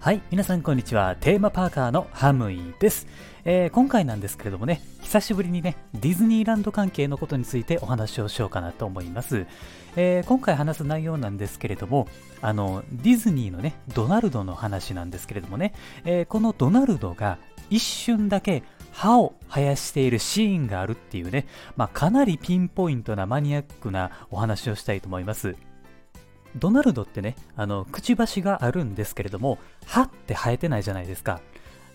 はい、皆さんこんにちは。テーマパーカーのハムイです、えー、今回なんですけれどもね、久しぶりにね、ディズニーランド関係のことについてお話をしようかなと思います。えー、今回話す内容なんですけれども、あの、ディズニーのね、ドナルドの話なんですけれどもね、えー、このドナルドが一瞬だけ歯を生やしているシーンがあるっていうね、まあ、かなりピンポイントなマニアックなお話をしたいと思います。ドナルドってね、あの、くちばしがあるんですけれども、歯って生えてないじゃないですか。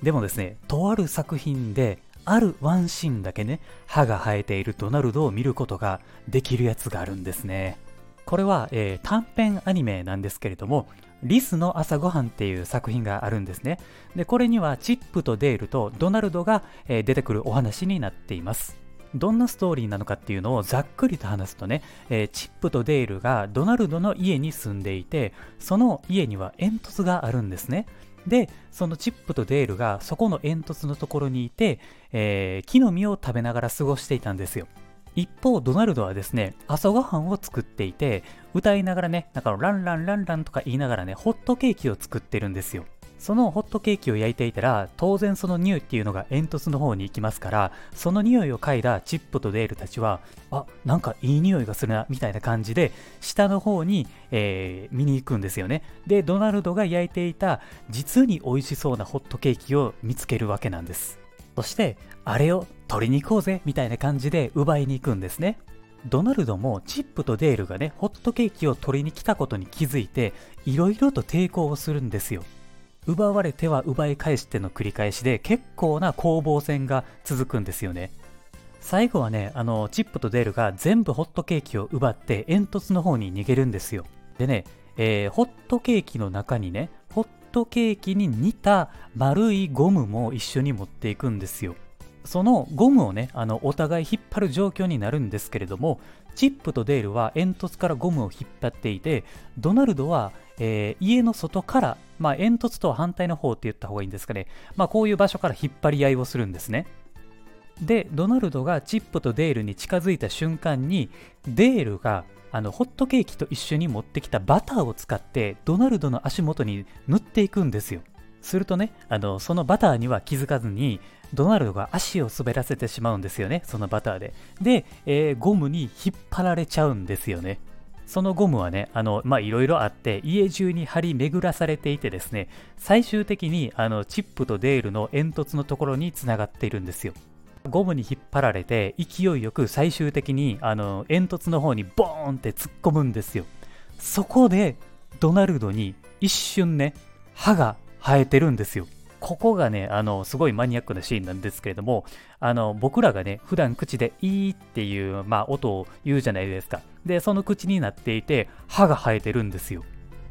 でもですね、とある作品で、あるワンシーンだけね、歯が生えているドナルドを見ることができるやつがあるんですね。これは、えー、短編アニメなんですけれども、リスの朝ごはんっていう作品があるんですね。で、これにはチップとデールとドナルドが、えー、出てくるお話になっています。どんなストーリーなのかっていうのをざっくりと話すとね、えー、チップとデールがドナルドの家に住んでいて、その家には煙突があるんですね。で、そのチップとデールがそこの煙突のところにいて、えー、木の実を食べながら過ごしていたんですよ。一方、ドナルドはですね、朝ごはんを作っていて、歌いながらね、なんかランランランランとか言いながらね、ホットケーキを作ってるんですよ。そのホットケーキを焼いていたら、当然その匂いっていうのが煙突の方に行きますから、その匂いを嗅いだチップとデールたちは、あ、なんかいい匂いがするな、みたいな感じで、下の方に、えー、見に行くんですよね。で、ドナルドが焼いていた、実に美味しそうなホットケーキを見つけるわけなんです。そして、あれを取りに行こうぜ、みたいな感じで奪いに行くんですね。ドナルドもチップとデールがね、ホットケーキを取りに来たことに気づいて、いろいろと抵抗をするんですよ。奪われては奪い返しての繰り返しで結構な攻防戦が続くんですよね。最後はね、あの、チップとデールが全部ホットケーキを奪って煙突の方に逃げるんですよ。でね、えー、ホットケーキの中にね、ホットケーキに似た丸いゴムも一緒に持っていくんですよ。そのゴムをね、あの、お互い引っ張る状況になるんですけれども、チップとデールは煙突からゴムを引っ張っていて、ドナルドは、えー、家の外から、まあ、煙突とは反対の方って言った方がいいんですかね、まあ、こういう場所から引っ張り合いをするんですね。で、ドナルドがチップとデールに近づいた瞬間に、デールがあのホットケーキと一緒に持ってきたバターを使ってドナルドの足元に塗っていくんですよ。するとね、あのそのバターには気づかずに、ドナルドが足を滑らせてしまうんですよね、そのバターで。で、えー、ゴムに引っ張られちゃうんですよね。そのゴムはね、あの、ま、いろいろあって、家中に張り巡らされていてですね、最終的に、あの、チップとデールの煙突のところにつながっているんですよ。ゴムに引っ張られて、勢いよく最終的に、あの、煙突の方にボーンって突っ込むんですよ。そこで、ドナルドに一瞬ね、歯が生えてるんですよ。ここがね、あの、すごいマニアックなシーンなんですけれども、あの、僕らがね、普段口でいいっていう、まあ、音を言うじゃないですか。で、その口になっていて、歯が生えてるんですよ。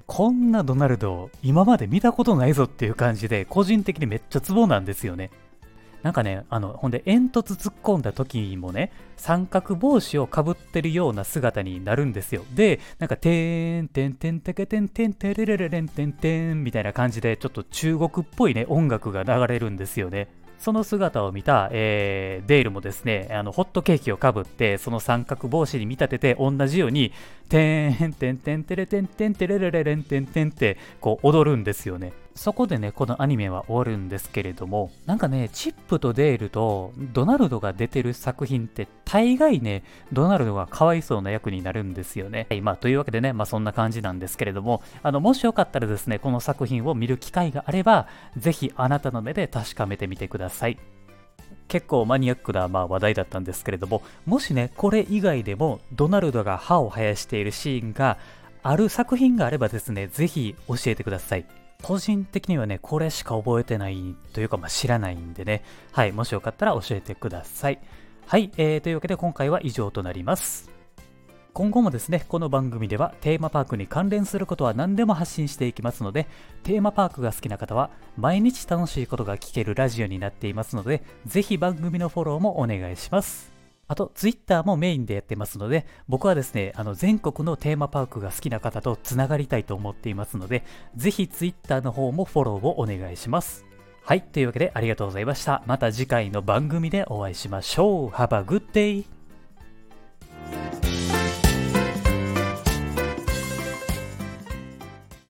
こんなドナルド、今まで見たことないぞっていう感じで、個人的にめっちゃツボなんですよね。なんかね、あの、ほんで煙突突っ込んだ時にもね、三角帽子をかぶってるような姿になるんですよ。で、なんか、てーん、てんてんてけてんてんてれれれれんてんてんみたいな感じで、ちょっと中国っぽいね、音楽が流れるんですよね。その姿を見た、えー、デールもですね、あの、ホットケーキをかぶって、その三角帽子に見立てて、同じように、てーん、てんてんてれてんてんてれれれれんてんてんって、こう、踊るんですよね。そこでね、このアニメは終わるんですけれども、なんかね、チップとデールとドナルドが出てる作品って、大概ね、ドナルドがかわいそうな役になるんですよね。はい、まあ、というわけでね、まあそんな感じなんですけれども、あの、もしよかったらですね、この作品を見る機会があれば、ぜひあなたの目で確かめてみてください。結構マニアックな、まあ、話題だったんですけれども、もしね、これ以外でもドナルドが歯を生やしているシーンがある作品があればですね、ぜひ教えてください。個人的にはね、これしか覚えてないというか、まあ、知らないんでね、はい、もしよかったら教えてください。はい、えー、というわけで今回は以上となります。今後もですね、この番組ではテーマパークに関連することは何でも発信していきますので、テーマパークが好きな方は毎日楽しいことが聞けるラジオになっていますので、ぜひ番組のフォローもお願いします。あと、ツイッターもメインでやってますので、僕はですね、あの全国のテーマパークが好きな方とつながりたいと思っていますので、ぜひツイッターの方もフォローをお願いします。はい、というわけでありがとうございました。また次回の番組でお会いしましょう。Have a good day!